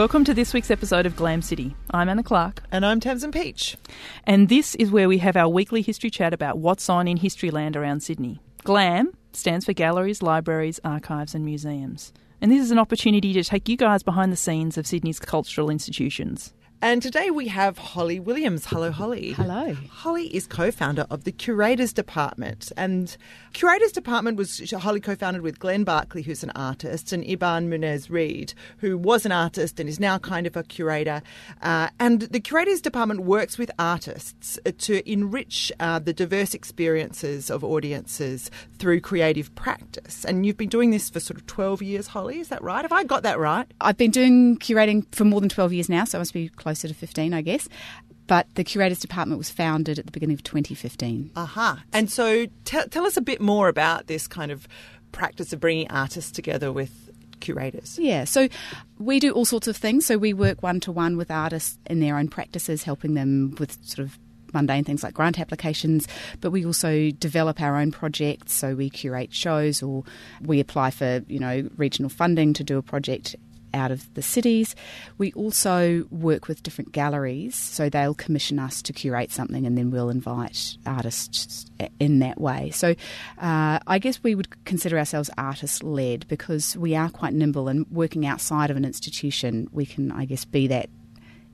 Welcome to this week's episode of Glam City. I'm Anna Clark. And I'm Tamson Pietsch. And this is where we have our weekly history chat about what's on in Historyland around Sydney. GLAM stands for Galleries, Libraries, Archives and Museums. And this is an opportunity to take you guys behind the scenes of Sydney's cultural institutions. And today we have Holly Williams. Hello, Holly. Hello. Holly is co founder of the Curators Department. And Curators Department was Holly co founded with Glenn Barkley, who's an artist, and Ivan Muñiz Reed, who was an artist and is now kind of a curator. Uh, and the Curators Department works with artists to enrich uh, the diverse experiences of audiences through creative practice. And you've been doing this for sort of 12 years, Holly, is that right? Have I got that right? I've been doing curating for more than 12 years now, so I must be close closer to 15, I guess. But the Curators Department was founded at the beginning of 2015. Aha. Uh-huh. And so t- tell us a bit more about this kind of practice of bringing artists together with curators? Yeah, so we do all sorts of things. So we work one to one with artists in their own practices, helping them with sort of mundane things like grant applications, but we also develop our own projects. So we curate shows or we apply for, you know, regional funding to do a project out of the cities. We also work with different galleries, so they'll commission us to curate something and then we'll invite artists in that way. So uh, I guess we would consider ourselves artist led because we are quite nimble and working outside of an institution, we can, I guess, be that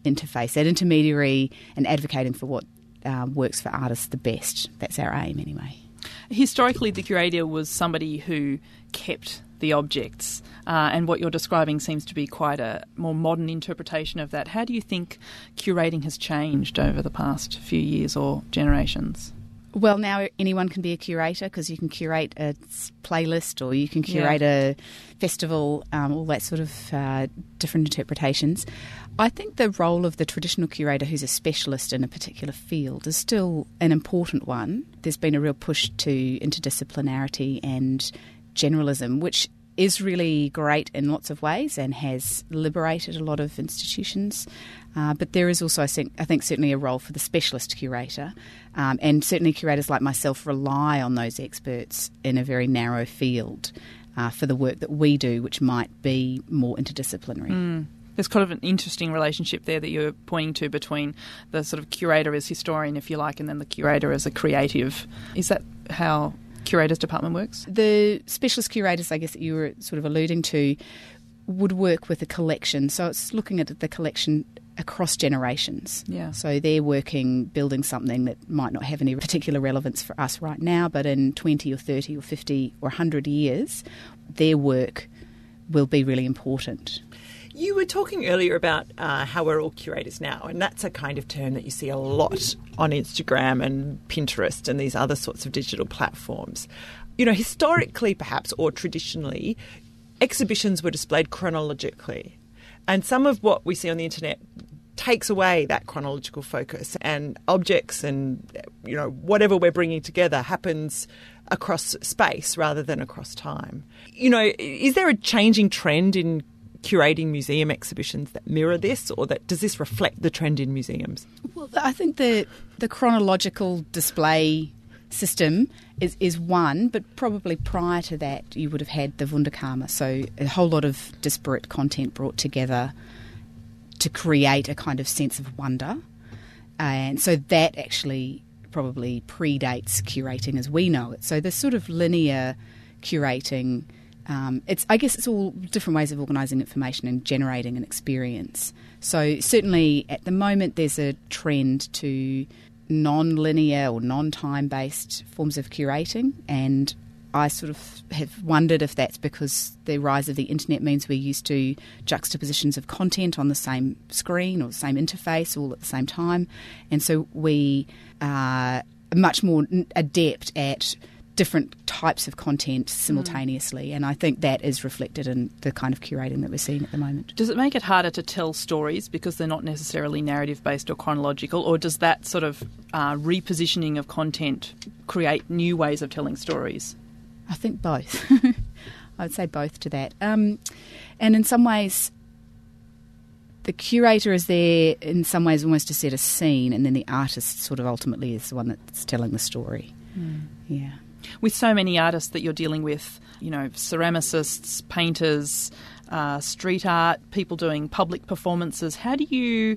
interface, that intermediary, and advocating for what uh, works for artists the best. That's our aim, anyway. Historically, the curator was somebody who kept the objects. Uh, and what you're describing seems to be quite a more modern interpretation of that. How do you think curating has changed over the past few years or generations? Well, now anyone can be a curator because you can curate a playlist or you can curate yeah. a festival, um, all that sort of uh, different interpretations. I think the role of the traditional curator who's a specialist in a particular field is still an important one. There's been a real push to interdisciplinarity and generalism, which is really great in lots of ways and has liberated a lot of institutions. Uh, but there is also, I think, I think, certainly a role for the specialist curator. Um, and certainly curators like myself rely on those experts in a very narrow field uh, for the work that we do, which might be more interdisciplinary. Mm. There's kind of an interesting relationship there that you're pointing to between the sort of curator as historian, if you like, and then the curator as a creative. Is that how curators department works? The specialist curators, I guess, that you were sort of alluding to, would work with a collection. So it's looking at the collection across generations. Yeah. So they're working, building something that might not have any particular relevance for us right now, but in 20 or 30 or 50 or 100 years, their work will be really important. You were talking earlier about uh, how we're all curators now, and that's a kind of term that you see a lot on Instagram and Pinterest and these other sorts of digital platforms. You know, historically, perhaps, or traditionally, exhibitions were displayed chronologically. And some of what we see on the internet takes away that chronological focus, and objects and, you know, whatever we're bringing together happens across space rather than across time. You know, is there a changing trend in curating museum exhibitions that mirror this, or that does this reflect the trend in museums? Well, I think the the chronological display system is, is one, but probably prior to that, you would have had the Wunderkammer, so a whole lot of disparate content brought together to create a kind of sense of wonder. And so that actually probably predates curating as we know it. So the sort of linear curating um, it's I guess it's all different ways of organising information and generating an experience. So certainly at the moment there's a trend to non-linear or non-time based forms of curating and I sort of have wondered if that's because the rise of the internet means we're used to juxtapositions of content on the same screen or the same interface all at the same time. And so we are much more adept at different types of content simultaneously. Mm. And I think that is reflected in the kind of curating that we're seeing at the moment. Does it make it harder to tell stories because they're not necessarily narrative based or chronological, or does that sort of uh, repositioning of content create new ways of telling stories? I think both. I would say both to that. Um, and in some ways, the curator is there in some ways almost to set a scene, and then the artist sort of ultimately is the one that's telling the story. Mm. Yeah. With so many artists that you're dealing with, you know, ceramicists, painters, uh, street art, people doing public performances, how do you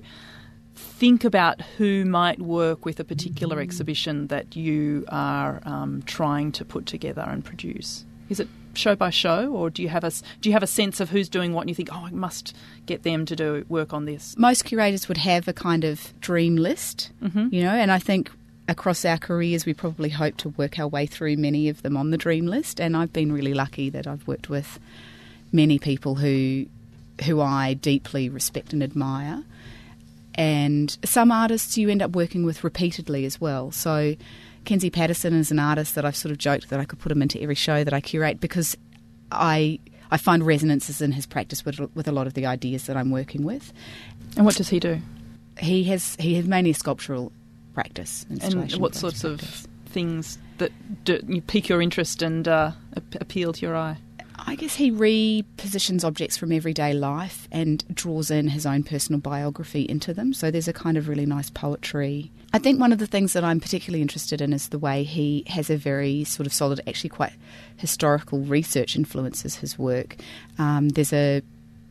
think about who might work with a particular exhibition that you are um, trying to put together and produce? Is it show by show, or do you have a do you have a sense of who's doing what, and you think, oh, I must get them to do work on this? Most curators would have a kind of dream list, mm-hmm. you know, and I think across our careers we probably hope to work our way through many of them on the dream list, and I've been really lucky that I've worked with many people who who I deeply respect and admire. And some artists you end up working with repeatedly as well. So Kenzee Patterson is an artist that I've sort of joked that I could put him into every show that I curate because I I find resonances in his practice with, with a lot of the ideas that I'm working with. And what does he do? He has he has mainly a sculptural practice. And what sorts practice. of things that do, you pique your interest and uh, appeal to your eye? I guess he repositions objects from everyday life and draws in his own personal biography into them. So there's a kind of really nice poetry. I think one of the things that I'm particularly interested in is the way he has a very sort of solid, actually quite historical research influences his work. Um, there's a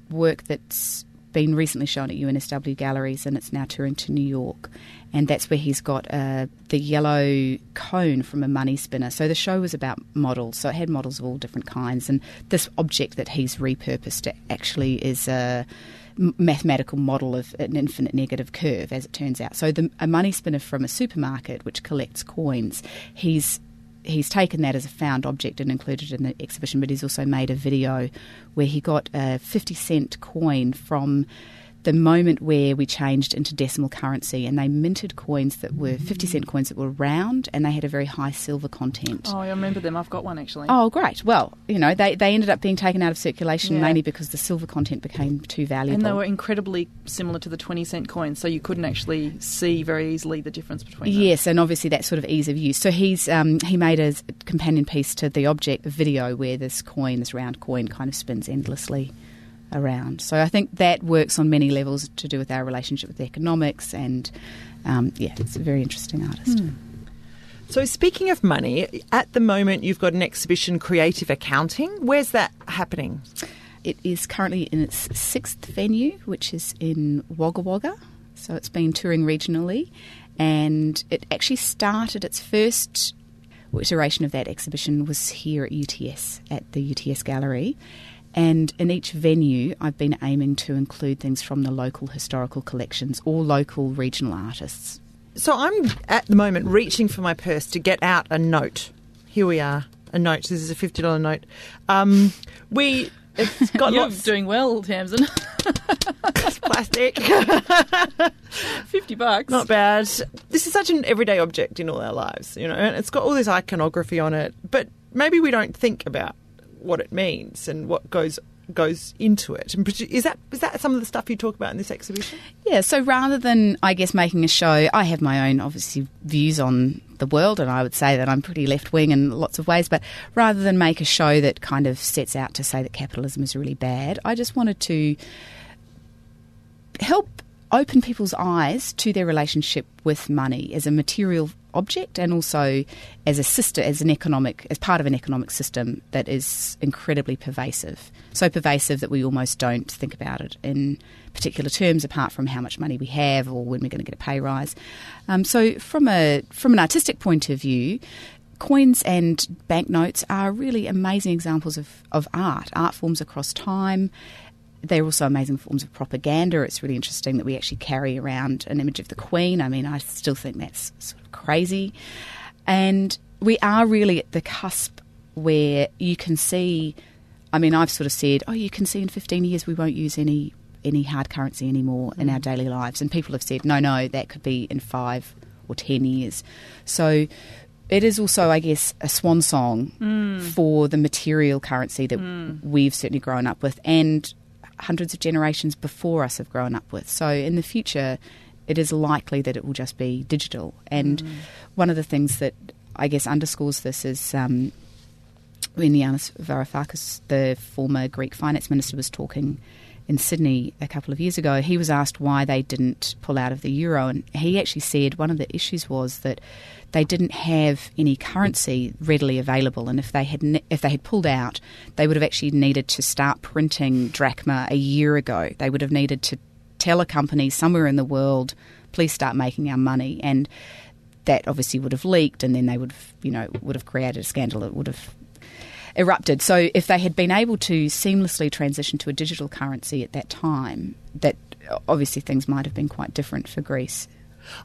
work that's been recently shown at UNSW galleries and it's now touring to New York. And that's where he's got uh, the yellow cone from a money spinner. So the show was about models. So it had models of all different kinds. And this object that he's repurposed actually is a mathematical model of an infinite negative curve, as it turns out. So the, a money spinner from a supermarket, which collects coins, he's he's taken that as a found object and included it in the exhibition, but he's also made a video where he got a 50 cent coin from the moment where we changed into decimal currency and they minted coins that were 50 cent coins that were round and they had a very high silver content. Oh, I remember them. I've got one actually. Oh, great. Well, you know, they, they ended up being taken out of circulation yeah. mainly because the silver content became too valuable. And they were incredibly similar to the 20 cent coins, so you couldn't actually see very easily the difference between them. Yes, and obviously that sort of ease of use. So he's um, he made a companion piece to the object video where this coin, this round coin, kind of spins endlessly around. So I think that works on many levels to do with our relationship with economics, and um, yeah, it's a very interesting artist. Hmm. So, speaking of money, at the moment you've got an exhibition, Creative Accounting. Where's that happening? It is currently in its sixth venue, which is in Wagga Wagga. So, it's been touring regionally, and it actually started its first iteration of that exhibition was here at UTS, at the UTS Gallery. And in each venue, I've been aiming to include things from the local historical collections or local regional artists. So I'm at the moment reaching for my purse to get out a note. Here we are, a note. This is a fifty dollar note. Um, we it's got You're lots. doing well, Tamson. it's plastic. Fifty bucks. Not bad. This is such an everyday object in all our lives, you know, and it's got all this iconography on it. But maybe we don't think about what it means and what goes goes into it. Is that is that some of the stuff you talk about in this exhibition? Yeah. So rather than I guess making a show, I have my own obviously views on the world, and I would say that I'm pretty left wing in lots of ways. But rather than make a show that kind of sets out to say that capitalism is really bad, I just wanted to help open people's eyes to their relationship with money as a material object and also as a sister as an economic as part of an economic system that is incredibly pervasive. So pervasive that we almost don't think about it in particular terms apart from how much money we have or when we're going to get a pay rise. Um, so from a from an artistic point of view coins and banknotes are really amazing examples of, of art. Art forms across time they're also amazing forms of propaganda. It's really interesting that we actually carry around an image of the Queen. I mean, I still think that's sort of crazy. And we are really at the cusp where you can see. I mean, I've sort of said, oh, you can see in 15 years we won't use any any hard currency anymore in our mm. daily lives. And people have said, no, no, that could be in five or 10 years. So it is also, I guess, a swan song mm. for the material currency that mm. we've certainly grown up with and hundreds of generations before us have grown up with. So in the future, it is likely that it will just be digital. And mm. one of the things that I guess underscores this is um, when Yanis Varoufakis, the former Greek finance minister, was talking in Sydney a couple of years ago, he was asked why they didn't pull out of the euro, and he actually said one of the issues was that they didn't have any currency readily available, and if they had if they had pulled out, they would have actually needed to start printing drachma a year ago. They would have needed to tell a company somewhere in the world, please start making our money, and that obviously would have leaked, and then they would have, you know would have created a scandal. It would have erupted. So if they had been able to seamlessly transition to a digital currency at that time, that obviously things might have been quite different for Greece.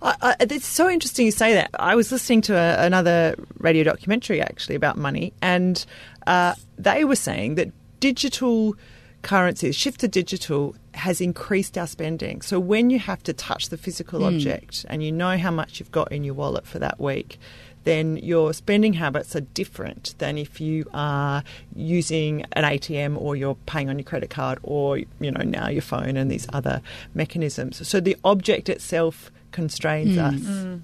I, I, it's so interesting you say that. I was listening to a, another radio documentary actually about money, and uh, they were saying that digital currencies, shift to digital, has increased our spending. So when you have to touch the physical Mm. object and you know how much you've got in your wallet for that week, then your spending habits are different than if you are using an ATM or you're paying on your credit card or you know now your phone and these other mechanisms. So the object itself constrains hmm. us. Mm.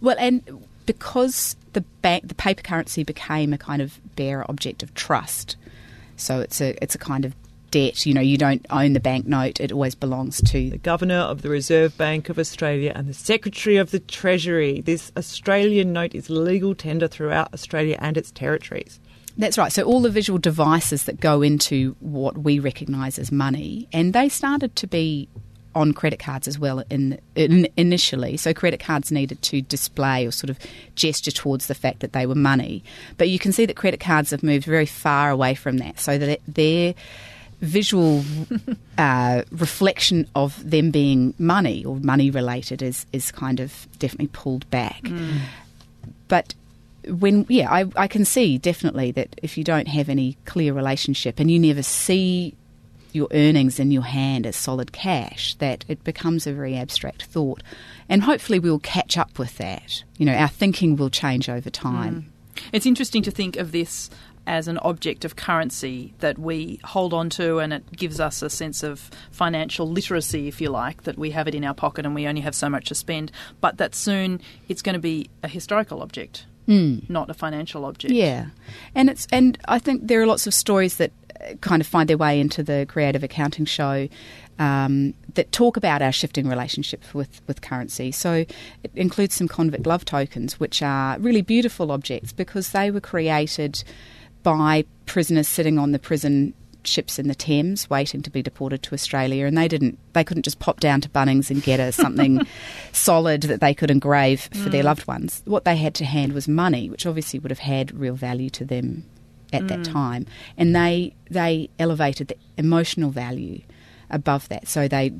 Well, and because the bank, the paper currency became a kind of bare object of trust, so it's a it's a kind of debt. You know, you don't own the banknote; it always belongs to the Governor of the Reserve Bank of Australia and the Secretary of the Treasury. This Australian note is legal tender throughout Australia and its territories. That's right. So all the visual devices that go into what we recognise as money, and they started to be on credit cards as well in, in initially. So credit cards needed to display or sort of gesture towards the fact that they were money. But you can see that credit cards have moved very far away from that, so that their visual uh, reflection of them being money or money related is is kind of definitely pulled back. But when yeah, I, I can see definitely that if you don't have any clear relationship and you never see your earnings in your hand as solid cash, that it becomes a very abstract thought. And hopefully we'll catch up with that. You know, our thinking will change over time. It's interesting to think of this as an object of currency that we hold on to, and it gives us a sense of financial literacy, if you like, that we have it in our pocket and we only have so much to spend, but that soon it's going to be a historical object, not a financial object. Yeah, and it's and I think there are lots of stories that uh, kind of find their way into the creative accounting show um, that talk about our shifting relationship with with currency. So it includes some convict love tokens, which are really beautiful objects because they were created by prisoners sitting on the prison ships in the Thames waiting to be deported to Australia and they didn't they couldn't just pop down to Bunnings and get a something solid that they could engrave for their mm. loved ones. What they had to hand was money which obviously would have had real value to them at that mm. time. And they they elevated the emotional value above that. So they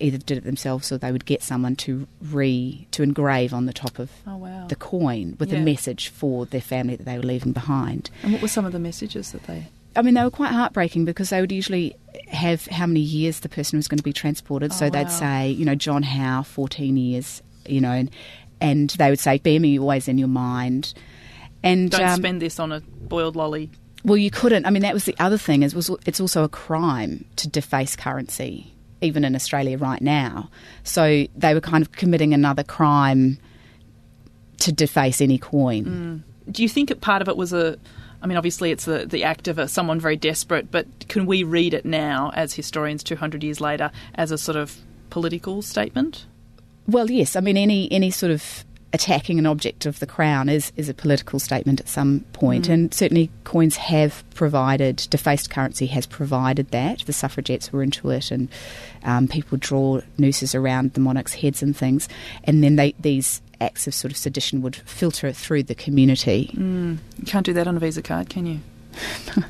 either did it themselves or they would get someone to re to engrave on the top of Oh, wow. the coin with Yeah. a message for their family that they were leaving behind And what were some of the messages that they. I mean, they were quite heartbreaking because they would usually have how many years the person was going to be transported. so Oh, they'd wow. say, you know, John Howe, 14 years, you know, and, and they would say, bear me always in your mind. And Don't um, spend this on a boiled lolly. well, you couldn't. I mean, that was the other thing. Is was it's also a crime to deface currency, even in Australia right now. So they were kind of committing another crime to deface any coin. Mm. Do you think part of it was a? I mean, obviously, it's the the act of a, someone very desperate, but can we read it now as historians, two hundred years later, as a sort of political statement? Well, yes. I mean, any any sort of attacking an object of the crown is is a political statement at some point, and certainly coins have provided defaced currency has provided that. The suffragettes were into it, and um, people draw nooses around the monarchs' heads and things, and then they these acts of sort of sedition would filter through the community. You can't do that on a Visa card, can you?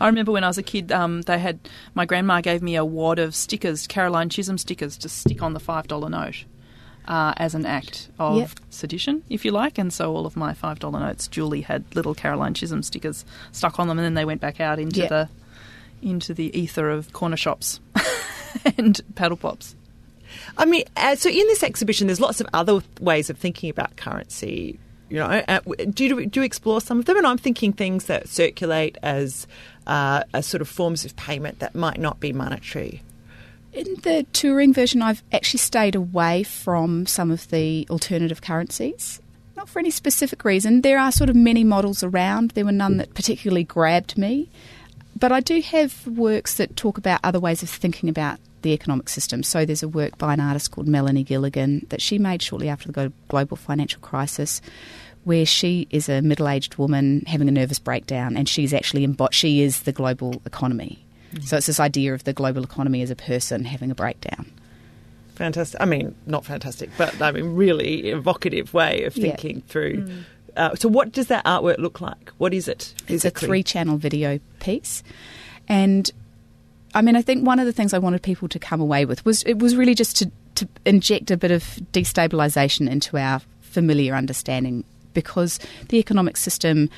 I remember when I was a kid, um, they had my grandma gave me a wad of stickers, Caroline Chisholm stickers, to stick on the five dollar note uh, as an act of Yep. sedition, if you like. And so all of my five dollar notes, Julie had little Caroline Chisholm stickers stuck on them, and then they went back out into Yep. the into the ether of corner shops and paddle pops. I mean, uh, so in this exhibition, there's lots of other ways of thinking about currency. You know, uh, do you, do you explore some of them? And I'm thinking things that circulate as uh, as sort of forms of payment that might not be monetary. In the touring version, I've actually stayed away from some of the alternative currencies. Not for any specific reason. There are sort of many models around. There were none that particularly grabbed me. but I do have works that talk about other ways of thinking about the economic system. So there's a work by an artist called Melanie Gilligan that she made shortly after the global financial crisis, where she is a middle-aged woman having a nervous breakdown, and she's actually embod- she is the global economy. Mm-hmm. So it's this idea of the global economy as a person having a breakdown. Fantastic. I mean, not fantastic, but I mean, really evocative way of thinking yeah. through. Mm. Uh, so, what does that artwork look like? What is it? It's a three-channel video piece, and I mean, I think one of the things I wanted people to come away with was it was really just to, to inject a bit of destabilisation into our familiar understanding because the economic system,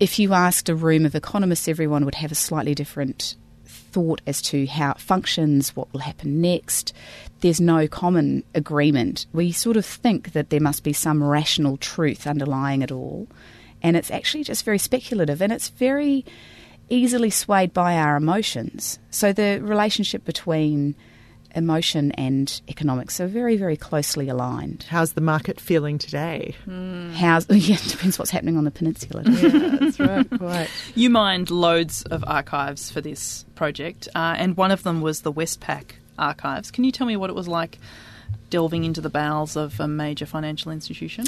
if you asked a room of economists, everyone would have a slightly different thought as to how it functions, what will happen next. There's no common agreement. We sort of think that there must be some rational truth underlying it all, and it's actually just very speculative and it's very easily swayed by our emotions. So the relationship between emotion and economics are very, very closely aligned. How's the market feeling today? Mm. How's yeah, depends what's happening on the peninsula. yeah, that's right. Quite. You mined loads of archives for this project, uh, and one of them was the Westpac archives. Can you tell me what it was like? Delving into the bowels of a major financial institution.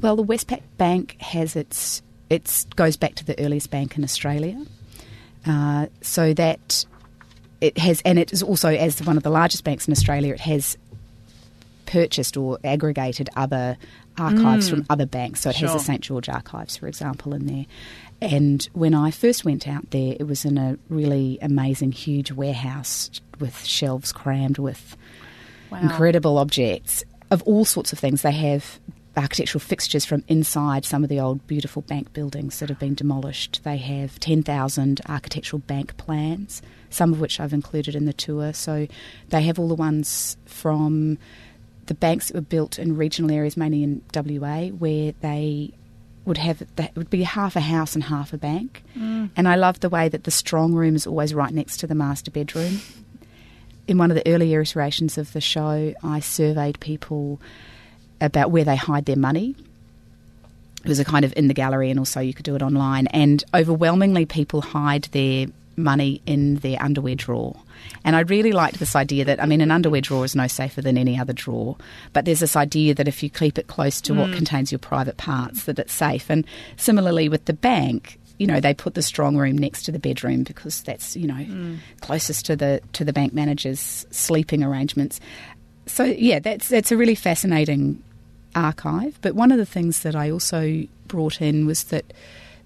Well, the Westpac Bank has its it goes back to the earliest bank in Australia. Uh, so that it has, and it is also as one of the largest banks in Australia, it has purchased or aggregated other archives mm. from other banks. So it sure. has the St George Archives, for example, in there. And when I first went out there, it was in a really amazing, huge warehouse with shelves crammed with wow. incredible objects of all sorts of things. They have architectural fixtures from inside some of the old beautiful bank buildings that have been demolished. They have 10,000 architectural bank plans, some of which I've included in the tour. So they have all the ones from the banks that were built in regional areas, mainly in WA, where they would have that would be half a house and half a bank. Mm. And I love the way that the strong room is always right next to the master bedroom. In one of the earlier iterations of the show, I surveyed people about where they hide their money. It was a kind of in the gallery, and also you could do it online. And overwhelmingly, people hide their money in their underwear drawer. And I really liked this idea that, I mean, an underwear drawer is no safer than any other drawer, but there's this idea that if you keep it close to mm. what contains your private parts, that it's safe. And similarly with the bank, you know, they put the strong room next to the bedroom because that's, you know, mm. closest to the to the bank manager's sleeping arrangements. So yeah, that's that's a really fascinating archive. But one of the things that I also brought in was that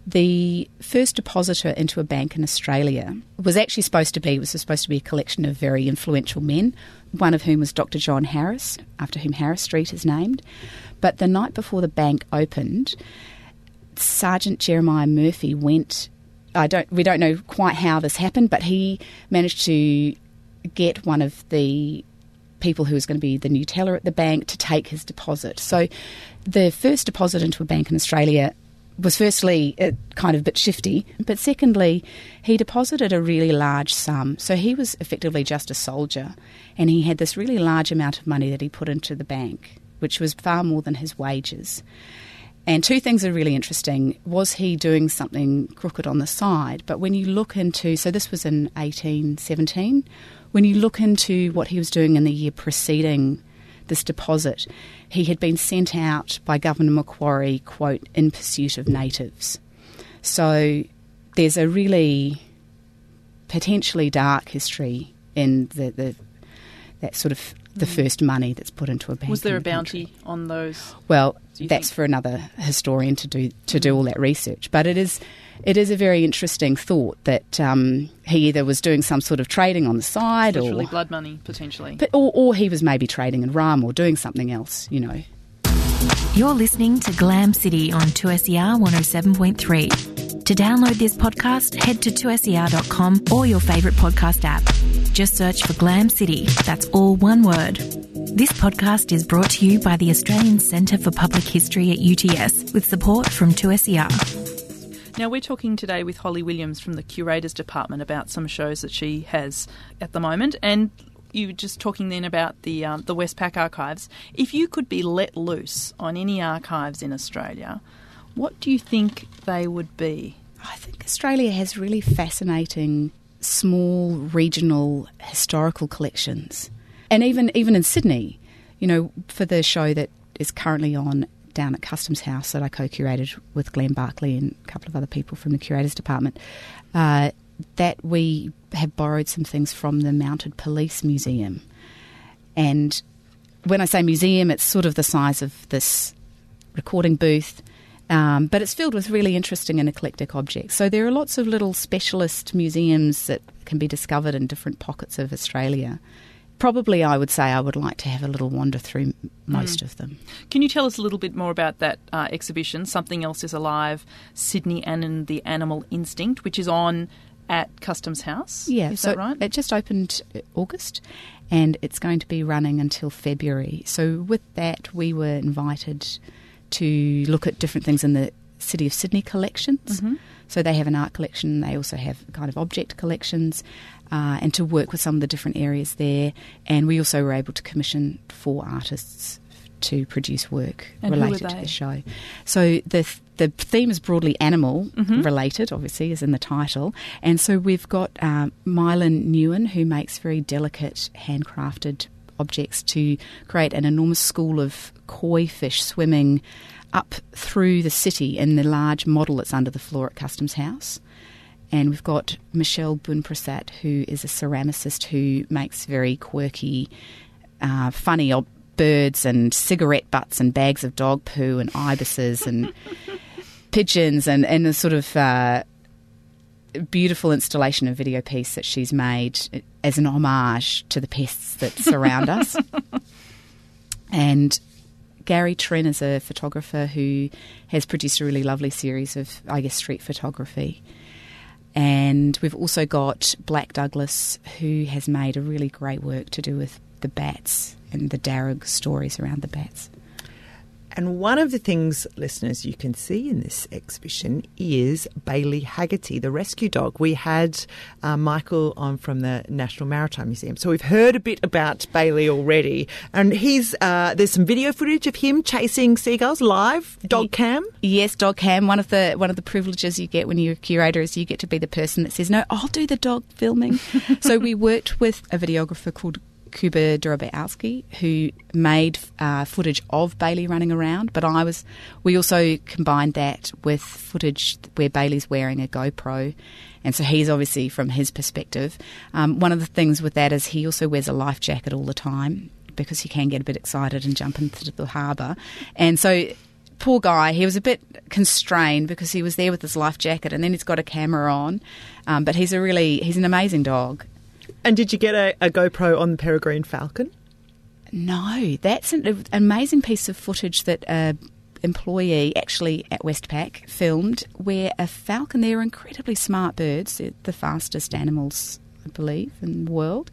the first depositor into a bank in Australia was actually supposed to be was supposed to be a collection of very influential men, one of whom was Dr. John Harris, after whom Harris Street is named. But the night before the bank opened, Sergeant Jeremiah Murphy went. I don't. We don't know quite how this happened, but he managed to get one of the people who was going to be the new teller at the bank to take his deposit. So the first deposit into a bank in Australia was firstly kind of a bit shifty, but secondly, he deposited a really large sum. So he was effectively just a soldier, and he had this really large amount of money that he put into the bank, which was far more than his wages. And two things are really interesting. Was he doing something crooked on the side? But when you look into, so this was in 1817, when you look into what he was doing in the year preceding this deposit, he had been sent out by Governor Macquarie, quote, in pursuit of natives. So there's a really potentially dark history in the, the that sort of the mm. first money that's put into a bank. Was there a the bounty on those? Well, that's think? for another historian to do to do all that research. But it is it is a very interesting thought that um, he either was doing some sort of trading on the side, or blood money potentially, but, or, or he was maybe trading in rum or doing something else. You know. You're listening to Glam City on 2SER 107.3. To download this podcast, head to 2SER.com or your favourite podcast app. Just search for Glam City. That's all one word. This podcast is brought to you by the Australian Centre for Public History at UTS with support from 2SER. Now, we're talking today with Holly Williams from the Curators Department about some shows that she has at the moment. And you were just talking then about the, um, the Westpac archives. If you could be let loose on any archives in Australia, what do you think they would be? I think Australia has really fascinating small regional historical collections. And even even in Sydney, you know, for the show that is currently on down at Customs House that I co-curated with Glenn Barkley and a couple of other people from the curators department, uh, that we have borrowed some things from the Mounted Police Museum. And when I say museum, it's sort of the size of this recording booth. Um, but it's filled with really interesting and eclectic objects. So there are lots of little specialist museums that can be discovered in different pockets of Australia. Probably, I would say I would like to have a little wander through most of them. Can you tell us a little bit more about that uh, exhibition, Something Else is Alive, Sydney and the Animal Instinct, which is on at Customs House? Yeah, is so that right? it just opened uh, August and it's going to be running until February. So with that, we were invited to look at different things in the City of Sydney collections. Mm-hmm. So they have an art collection, they also have kind of object collections, uh, and to work with some of the different areas there. And we also were able to commission four artists to produce work And related to the show. So the the theme is broadly animal Mhm. related, obviously, as in the title. And so we've got um, Mylyn Nguyen, who makes very delicate, handcrafted objects to create an enormous school of koi fish swimming up through the city in the large model that's under the floor at Customs House. And we've got Michelle Bunprasad, who is a ceramicist who makes very quirky, uh, funny ob- birds and cigarette butts and bags of dog poo and ibises and pigeons and, and a sort of uh, beautiful installation and video piece that she's made as an homage to the pests that surround us. And Garry Trinh is a photographer who has produced a really lovely series of, I guess, street photography. And we've also got Blak Douglas, who has made a really great work to do with the bats and the Darug stories around the bats. And one of the things, listeners, you can see in this exhibition is Bailey Haggerty, the rescue dog. We had uh, Michael on from the National Maritime Museum, so we've heard a bit about Bailey already. And he's uh, there's some video footage of him chasing seagulls live, dog cam. Yes, dog cam. One of the one of the privileges you get when you're a curator is you get to be the person that says, "No, I'll do the dog filming." so we worked with a videographer called Kuba Dorabialski, who made uh, footage of Bailey running around. But I was, we also combined that with footage where Bailey's wearing a GoPro. And so he's obviously, from his perspective, um, one of the things with that is he also wears a life jacket all the time because he can get a bit excited and jump into the harbour. And so poor guy, he was a bit constrained because he was there with his life jacket and then he's got a camera on. Um, but he's a really, he's an amazing dog. And did you get a, a GoPro on the peregrine falcon? No, that's an, an amazing piece of footage that a employee actually at Westpac filmed where a falcon, they're incredibly smart birds, they're the fastest animals, I believe, in the world.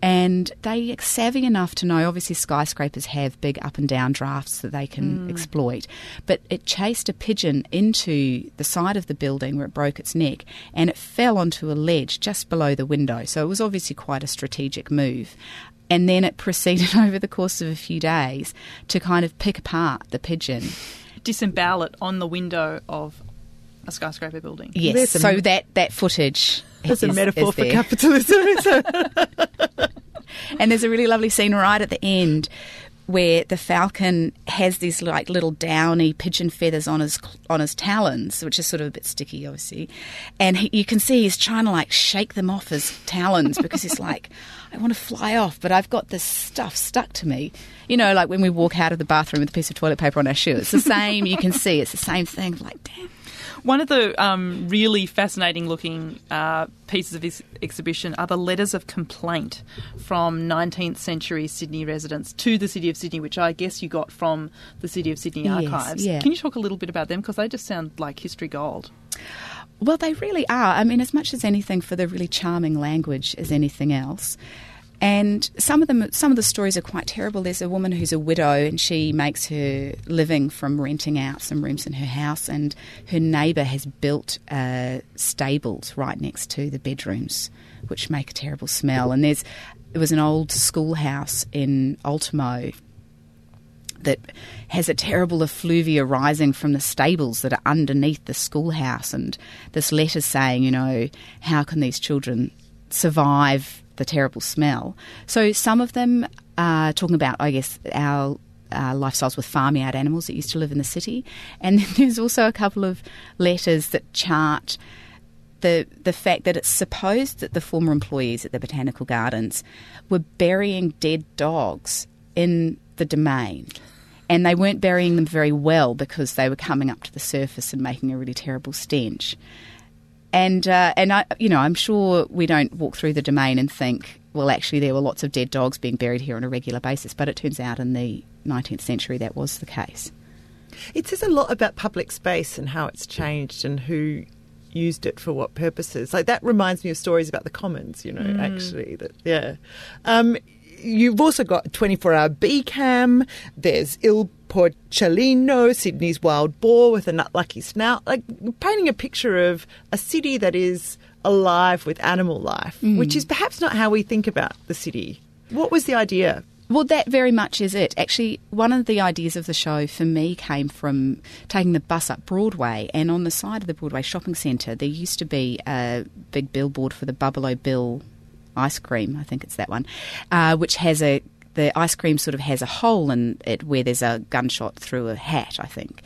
And they are savvy enough to know, obviously, skyscrapers have big up and down drafts that they can hmm. exploit. But it chased a pigeon into the side of the building where it broke its neck and it fell onto a ledge just below the window. So it was obviously quite a strategic move. And then it proceeded over the course of a few days to kind of pick apart the pigeon. Disembowel it on the window of a skyscraper building. Yes, There's a- so that, that footage There's a metaphor is for there. capitalism. And there's a really lovely scene right at the end where the falcon has these like little downy pigeon feathers on his on his talons, which is sort of a bit sticky, obviously. And he, you can see he's trying to like shake them off his talons because he's like, I want to fly off, but I've got this stuff stuck to me. You know, like when we walk out of the bathroom with a piece of toilet paper on our shoe. It's the same. you can see it's the same thing. Like, damn. One of the um, really fascinating looking uh, pieces of this exhibition are the letters of complaint from 19th century Sydney residents to the City of Sydney, which I guess you got from the City of Sydney Yes, archives. yeah. Can you talk a little bit about them? Because they just sound like history gold. Well, they really are. I mean, as much as anything for the really charming language as anything else. And some of them, some of the stories are quite terrible. There's a woman who's a widow, and she makes her living from renting out some rooms in her house, and her neighbour has built uh, stables right next to the bedrooms, which make a terrible smell. And there's, it was an old schoolhouse in Ultimo that has a terrible effluvia rising from the stables that are underneath the schoolhouse. And this letter saying, you know, how can these children survive the terrible smell? So some of them are talking about, I guess, our uh, lifestyles with farmyard animals that used to live in the city. And then there's also a couple of letters that chart the the fact that it's supposed that the former employees at the botanical gardens were burying dead dogs in the domain. And they weren't burying them very well because they were coming up to the surface and making a really terrible stench. And uh, and I, you know, I'm sure we don't walk through the domain and think, well, actually, there were lots of dead dogs being buried here on a regular basis. But it turns out in the 19th century that was the case. It says a lot about public space and how it's changed and who used it for what purposes. Like that reminds me of stories about the commons, you know, mm. actually. That yeah. Um, you've also got 24 hour bee cam, there's Il Porcellino, Sydney's wild boar with a nut-lucky snout, like painting a picture of a city that is alive with animal life, mm. which is perhaps not how we think about the city. What was the idea well, that very much is it. Actually, one of the ideas of the show for me came from taking the bus up Broadway, and on the side of the Broadway shopping centre, there used to be a big billboard for the Buffalo Bill ice cream. I think it's that one, uh, which has a the ice cream sort of has a hole in it where there's a gunshot through a hat, I think.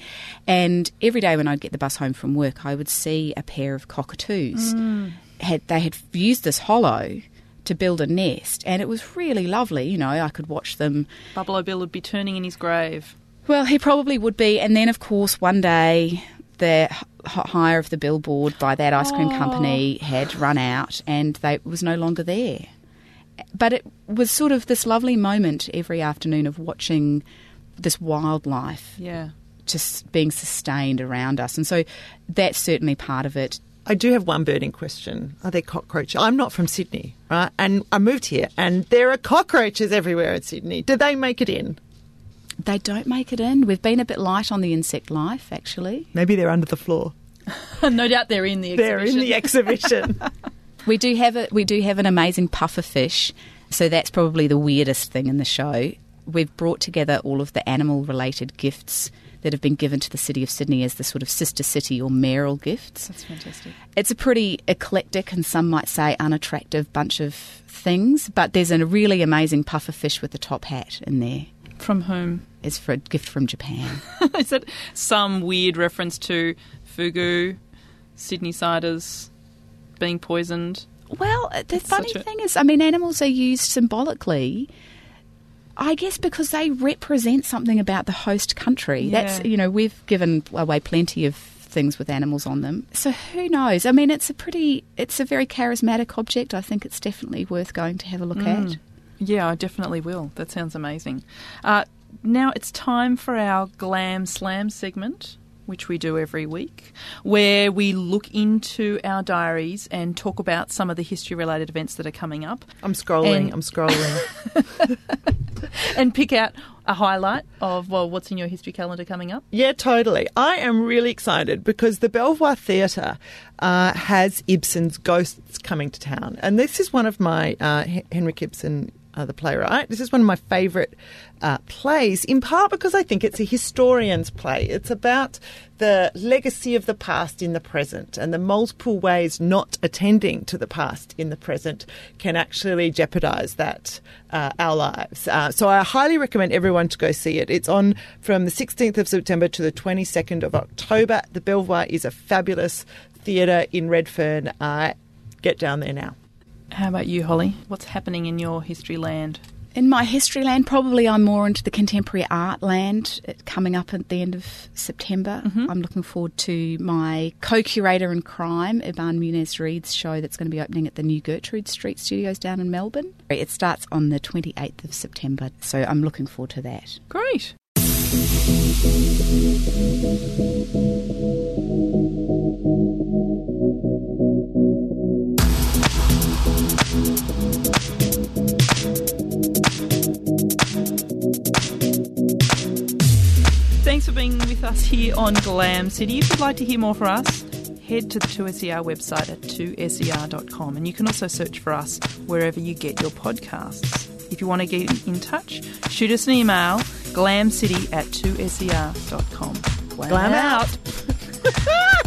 And every day when I'd get the bus home from work, I would see a pair of cockatoos. Mm. Had they had used this hollow to build a nest, and it was really lovely. You know, I could watch them. Buffalo Bill would be turning in his grave. Well, he probably would be, and then of course one day the hire of the billboard by that ice cream oh. company had run out, and they was no longer there. But it was sort of this lovely moment every afternoon of watching this wildlife. Yeah just being sustained around us. And so that's certainly part of it. I do have one burning question. Are there cockroaches? I'm not from Sydney, right? And I moved here, and there are cockroaches everywhere in Sydney. Do they make it in? They don't make it in. We've been a bit light on the insect life, actually. Maybe they're under the floor. no doubt they're in the exhibition. They're in the exhibition. we do have a, we do have an amazing puffer fish, so that's probably the weirdest thing in the show. We've brought together all of the animal related gifts that have been given to the City of Sydney as the sort of sister city or mayoral gifts. That's fantastic. It's a pretty eclectic and some might say unattractive bunch of things, but there's a really amazing puffer fish with a top hat in there. From whom? It's for a gift from Japan. Is it some weird reference to fugu, Sydney ciders being poisoned? Well, the it's funny thing is, I mean, animals are used symbolically I guess because they represent something about the host country. Yeah. That's you know we've given away plenty of things with animals on them. So who knows? I mean, it's a pretty, it's a very charismatic object. I think it's definitely worth going to have a look mm. at. Yeah, I definitely will. That sounds amazing. Uh, now it's time for our Glam Slam segment which we do every week, where we look into our diaries and talk about some of the history related events that are coming up. I'm scrolling, and, I'm scrolling. and pick out a highlight of well what's in your history calendar coming up yeah totally i am really excited because the belvoir theatre uh, has ibsen's ghosts coming to town and this is one of my uh, henrik ibsen uh, the playwright. This is one of my favourite uh, plays, in part because I think it's a historian's play. It's about the legacy of the past in the present and the multiple ways not attending to the past in the present can actually jeopardise that, uh, our lives. Uh, so I highly recommend everyone to go see it. It's on from the 16th of September to the 22nd of October. The Belvoir is a fabulous theatre in Redfern. Get down there now. How about you, Holly? What's happening in your history land? In my history land, probably I'm more into the contemporary art land uh, coming up at the end of September. Mm-hmm. I'm looking forward to my co curator in crime, Ivan Muñiz Reed's show that's going to be opening at the new Gertrude Street Studios down in Melbourne. It starts on the 28th of September, so I'm looking forward to that. Great. Thanks for being with us here on Glam City. If you'd like to hear more from us, head to the 2SER website at 2ser.com and you can also search for us wherever you get your podcasts. If you want to get in touch, shoot us an email glamcity at 2ser.com. Glam out.